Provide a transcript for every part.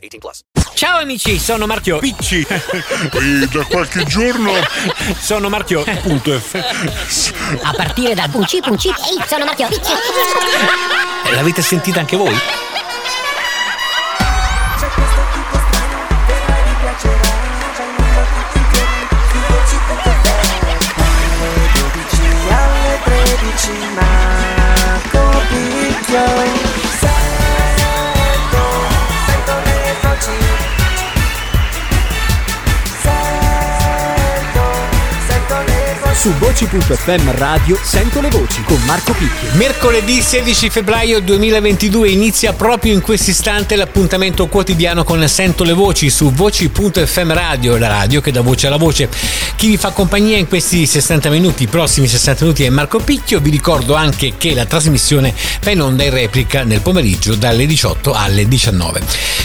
18 plus. Ciao amici, sono Marchio Picci. E da qualche giorno sono Marchio. Punto F. A partire dal Punci Punci Ehi, sono Marchio Picci L'avete sentita anche voi? Su voci.fm radio sento le voci con Marco Picchio. Mercoledì 16 febbraio 2022 inizia proprio in questo istante l'appuntamento quotidiano con Sento le voci su voci.fm radio, la radio che dà voce alla voce. Chi vi fa compagnia in questi 60 minuti, i prossimi 60 minuti è Marco Picchio. Vi ricordo anche che la trasmissione va in onda in replica nel pomeriggio dalle 18 alle 19.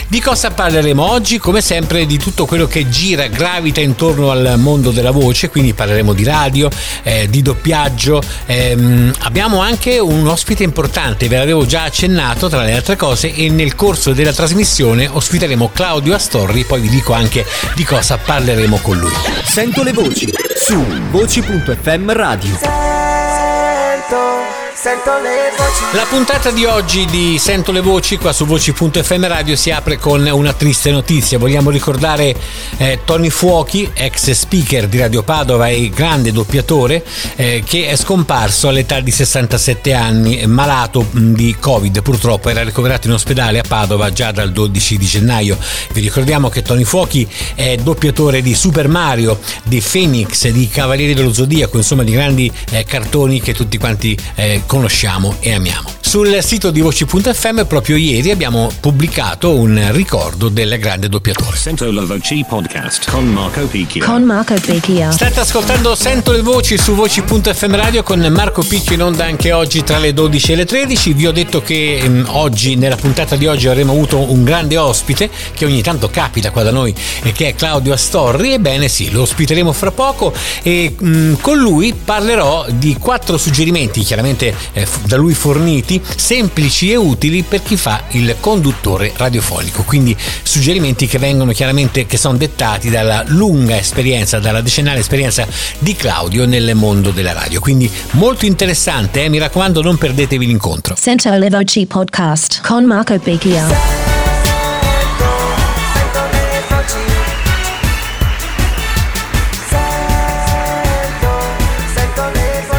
Di cosa parleremo oggi? Come sempre di tutto quello che gira, gravita intorno al mondo della voce, quindi parleremo di radio, eh, di doppiaggio. ehm, abbiamo anche un ospite importante, ve l'avevo già accennato tra le altre cose e nel corso della trasmissione ospiteremo Claudio Astorri, poi vi dico anche di cosa parleremo con lui. Sento le voci su voci.fm radio. Sento, sento le voci La puntata di oggi di Sento le voci qua su voci.fm radio si apre con una triste notizia. Vogliamo ricordare eh, Tony Fuochi, ex speaker di Radio Padova e grande doppiatore, eh, che è scomparso all'età di 67 anni, malato mh, di Covid. Purtroppo era ricoverato in ospedale a Padova già dal 12 di gennaio. Vi ricordiamo che Tony Fuochi è doppiatore di Super Mario, di Phoenix, di Cavalieri dello Zodiaco, insomma di grandi eh, cartoni che tutti quanti eh, conosciamo e amiamo. Sul sito di voci.fm proprio ieri abbiamo pubblicato un ricordo del grande doppiatore. Sento la voce podcast con Marco Picchio. Con Marco Picchio. State ascoltando Sento le voci su voci.fm radio con Marco Picchio in onda anche oggi tra le 12 e le 13. Vi ho detto che ehm, oggi, nella puntata di oggi, avremo avuto un grande ospite che ogni tanto capita qua da noi e che è Claudio Astorri. Ebbene sì, lo ospiteremo fra poco e mh, con lui parlerò di quattro suggerimenti, chiaramente eh, f- da lui forniti, semplici e utili per chi fa il conduttore radiofonico. Quindi suggerimenti che vengono chiaramente, che sono dettati dalla lunga esperienza, dalla decennale esperienza di Claudio nel mondo della radio. Quindi molto interessante, eh? mi raccomando non perdetevi l'incontro. Sento le voci podcast con Marco Picchio.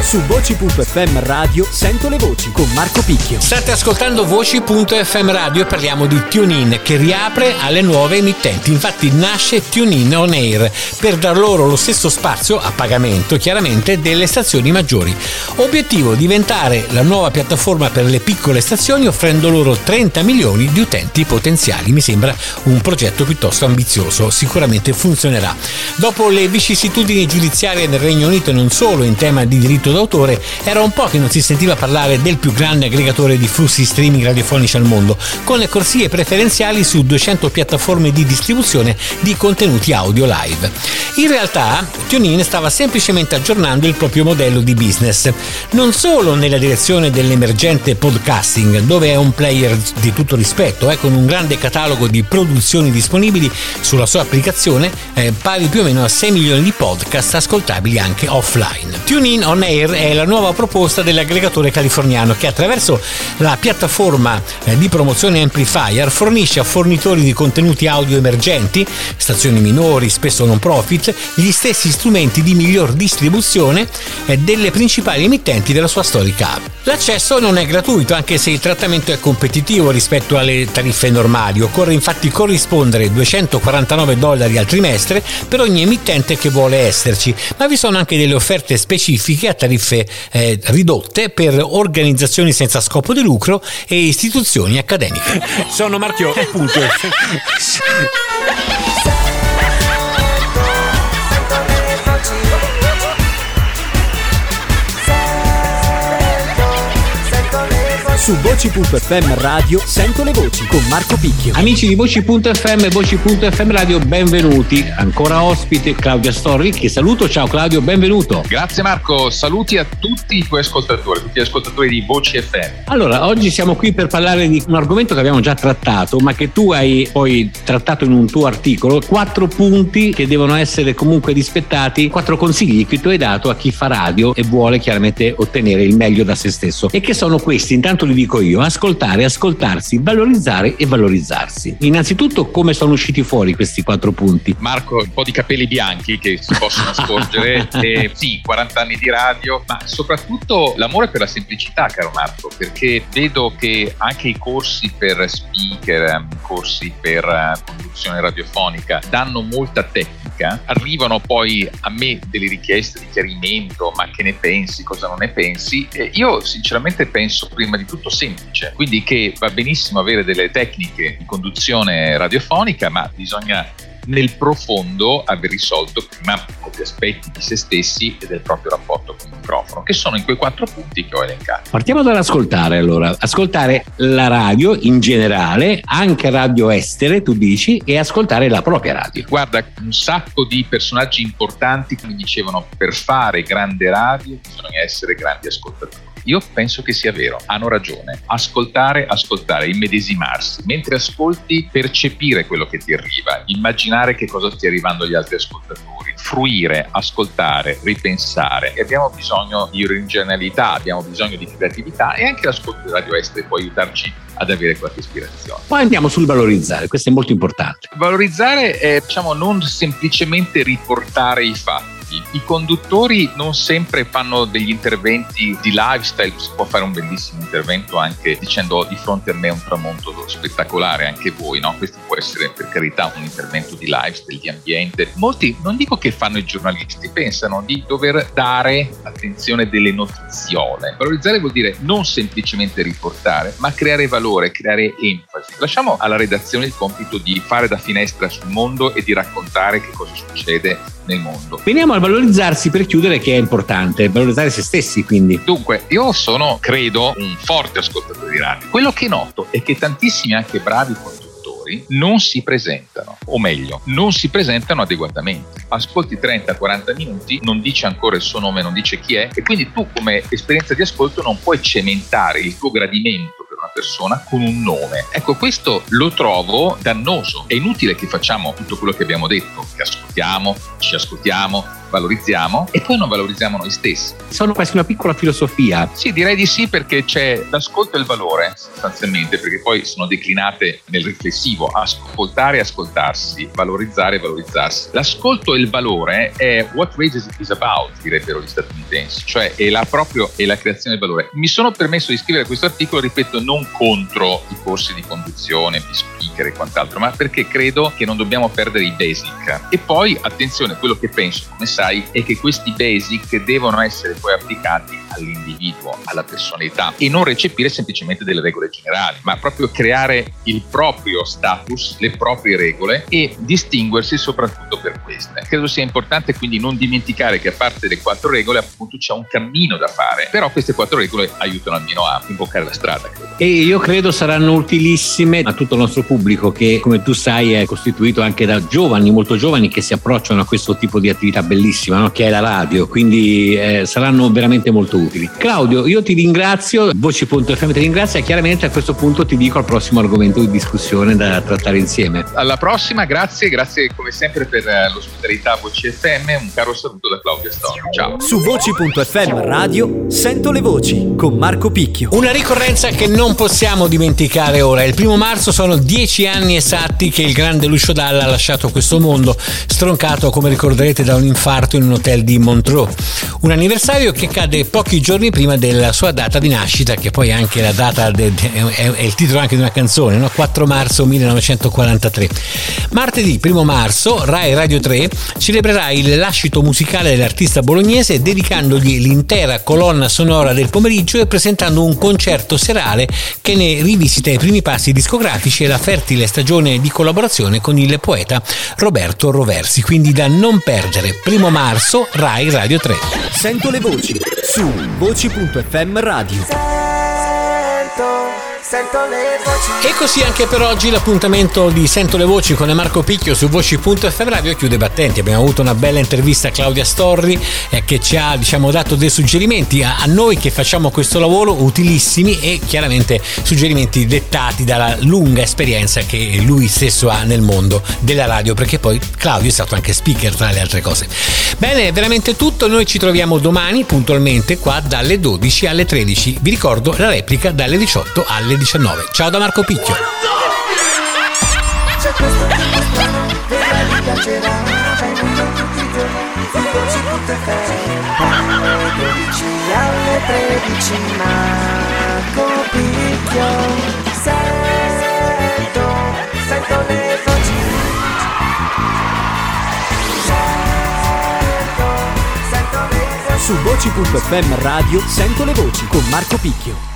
Su voci.fm radio sento le voci con Marco Picchio. State ascoltando voci.fm radio e parliamo di TuneIn che riapre alle nuove emittenti. Infatti nasce TuneIn On Air per dar loro lo stesso spazio a pagamento chiaramente delle stazioni maggiori. Obiettivo diventare la nuova piattaforma per le piccole stazioni offrendo loro 30 milioni di utenti potenziali. Mi sembra un progetto piuttosto ambizioso, sicuramente funzionerà. Dopo le vicissitudini giudiziarie nel Regno Unito e non solo in tema di diritto d'autore, era un po' che non si sentiva parlare del più grande aggregatore di flussi streaming radiofonici al mondo, con le corsie preferenziali su 200 piattaforme di distribuzione di contenuti audio live. In realtà, TuneIn stava semplicemente aggiornando il proprio modello di business, non solo nella direzione dell'emergente podcasting, dove è un player di tutto rispetto, eh, con un grande catalogo di produzioni disponibili sulla sua applicazione, eh, pari più o meno a 6 milioni di podcast ascoltabili anche offline. TuneIn On Air è la nuova proposta dell'aggregatore californiano che attraverso la piattaforma eh, di promozione Amplifier fornisce a fornitori di contenuti audio emergenti, stazioni minori, spesso non profit, gli stessi strumenti di miglior distribuzione eh, delle principali emittenti della sua storica app. L'accesso non è gratuito anche se il trattamento è competitivo rispetto alle tariffe normali, occorre infatti corrispondere 249 dollari al trimestre per ogni emittente che vuole esserci, ma vi sono anche delle offerte specifiche a tariffe tariffe eh, ridotte per organizzazioni senza scopo di lucro e istituzioni accademiche. Sono Marchio, punto. Su voci.fm radio sento le voci con Marco Picchio. Amici di Voci.fm e Voci.fm Radio, benvenuti. Ancora ospite Claudia Storri, che saluto. Ciao Claudio, benvenuto. Grazie Marco, saluti a tutti i tuoi ascoltatori, tutti gli ascoltatori di Voci FM. Allora, oggi siamo qui per parlare di un argomento che abbiamo già trattato, ma che tu hai poi trattato in un tuo articolo, quattro punti che devono essere comunque rispettati, quattro consigli che tu hai dato a chi fa radio e vuole chiaramente ottenere il meglio da se stesso. E che sono questi? Intanto li dico io, ascoltare, ascoltarsi, valorizzare e valorizzarsi. Innanzitutto come sono usciti fuori questi quattro punti? Marco, un po' di capelli bianchi che si possono scorgere, e sì, 40 anni di radio, ma soprattutto l'amore per la semplicità, caro Marco, perché vedo che anche i corsi per speaker, ehm, corsi per eh, conduzione radiofonica danno molta tecnica, arrivano poi a me delle richieste di chiarimento, ma che ne pensi, cosa non ne pensi? E io sinceramente penso prima di tutto semplice, quindi che va benissimo avere delle tecniche di conduzione radiofonica, ma bisogna nel profondo aver risolto prima alcuni aspetti di se stessi e del proprio rapporto con il microfono, che sono in quei quattro punti che ho elencato. Partiamo dall'ascoltare allora, ascoltare la radio in generale, anche radio estere tu dici, e ascoltare la propria radio. Guarda, un sacco di personaggi importanti che mi dicevano per fare grande radio bisogna essere grandi ascoltatori. Io penso che sia vero, hanno ragione. Ascoltare, ascoltare, immedesimarsi. Mentre ascolti, percepire quello che ti arriva, immaginare che cosa stia arrivando agli altri ascoltatori, fruire, ascoltare, ripensare. E abbiamo bisogno di originalità, abbiamo bisogno di creatività e anche l'ascolto di radio estere può aiutarci ad avere qualche ispirazione. Poi andiamo sul valorizzare, questo è molto importante. Valorizzare è diciamo non semplicemente riportare i fatti. I conduttori non sempre fanno degli interventi di lifestyle, si può fare un bellissimo intervento anche dicendo "Ho di fronte a me un tramonto spettacolare, anche voi, no? Questo può essere per carità un intervento di lifestyle, di ambiente. Molti, non dico che fanno i giornalisti, pensano di dover dare attenzione delle notiziole. Valorizzare vuol dire non semplicemente riportare, ma creare valore, creare enfasi. Lasciamo alla redazione il compito di fare da finestra sul mondo e di raccontare che cosa succede nel mondo. Veniamo al valorizzarsi per chiudere che è importante, valorizzare se stessi quindi. Dunque, io sono, credo, un forte ascoltatore di radio. Quello che noto è che tantissimi anche bravi conduttori non si presentano, o meglio, non si presentano adeguatamente. Ascolti 30-40 minuti, non dice ancora il suo nome, non dice chi è, e quindi tu come esperienza di ascolto non puoi cementare il tuo gradimento persona con un nome. Ecco, questo lo trovo dannoso. È inutile che facciamo tutto quello che abbiamo detto, che ascoltiamo, ci ascoltiamo, valorizziamo e poi non valorizziamo noi stessi. Sono quasi una piccola filosofia. Sì, direi di sì perché c'è l'ascolto e il valore sostanzialmente, perché poi sono declinate nel riflessivo, ascoltare e ascoltarsi, valorizzare e valorizzarsi. L'ascolto e il valore è what race is about, direbbero gli statunitensi, cioè è la proprio è la creazione del valore. Mi sono permesso di scrivere questo articolo, ripeto, non contro i corsi di conduzione, di speaker e quant'altro, ma perché credo che non dobbiamo perdere i basic. E poi, attenzione, quello che penso, come sai, è che questi basic devono essere poi applicati all'individuo, alla personalità e non recepire semplicemente delle regole generali, ma proprio creare il proprio status, le proprie regole e distinguersi soprattutto per queste. Credo sia importante quindi non dimenticare che a parte le quattro regole appunto c'è un cammino da fare, però queste quattro regole aiutano almeno a imboccare la strada, credo. E io credo saranno utilissime a tutto il nostro pubblico che come tu sai è costituito anche da giovani, molto giovani che si approcciano a questo tipo di attività bellissima no? che è la radio, quindi eh, saranno veramente molto utili. Claudio, io ti ringrazio, Voci.fm ti ringrazio e chiaramente a questo punto ti dico al prossimo argomento di discussione da trattare insieme. Alla prossima, grazie, grazie come sempre per eh, l'ospitalità Voci FM, un caro saluto da Claudia Storni. Ciao. Su voci.fm radio sento le voci con Marco Picchio. Una ricorrenza che non possiamo dimenticare ora. Il primo marzo sono dieci anni esatti che il grande Lucio Dalla ha lasciato questo mondo, stroncato come ricorderete da un infarto in un hotel di Montreux. Un anniversario che cade pochi giorni prima della sua data di nascita, che poi è anche la data, de- de- è, è il titolo anche di una canzone, no? 4 marzo 1943. Martedì 1 marzo Rai Radio 3 celebrerà il lascito musicale dell'artista bolognese dedicandogli l'intera colonna sonora del pomeriggio e presentando un concerto serale che ne rivisita i primi passi discografici e la fertile stagione di collaborazione con il poeta Roberto Roversi. Quindi da non perdere, 1 marzo Rai Radio 3. Sento le voci su voci.fm radio. Sento, le voci. E così anche per oggi l'appuntamento di Sento le voci con Marco Picchio su voci.fm radio chiude battenti. Abbiamo avuto una bella intervista a Claudia Storri eh, che ci ha diciamo, dato dei suggerimenti a, a noi che facciamo questo lavoro utilissimi e chiaramente suggerimenti dettati dalla lunga esperienza che lui stesso ha nel mondo della radio perché poi Claudio è stato anche speaker tra le altre cose. Bene, è veramente tutto. Noi ci troviamo domani puntualmente qua dalle 12 alle 13. Vi ricordo la replica dalle 18 alle 19. Ciao da Marco Picchio. C'è questo tipo strano, vedrai ti piacerà. Vengono tutti i giorni, su voci tutte Dalle 12 alle 13, Marco Picchio. Sento, sento le voci. Sento, sento le voci. Su voci.fm radio sento le voci con Marco Picchio.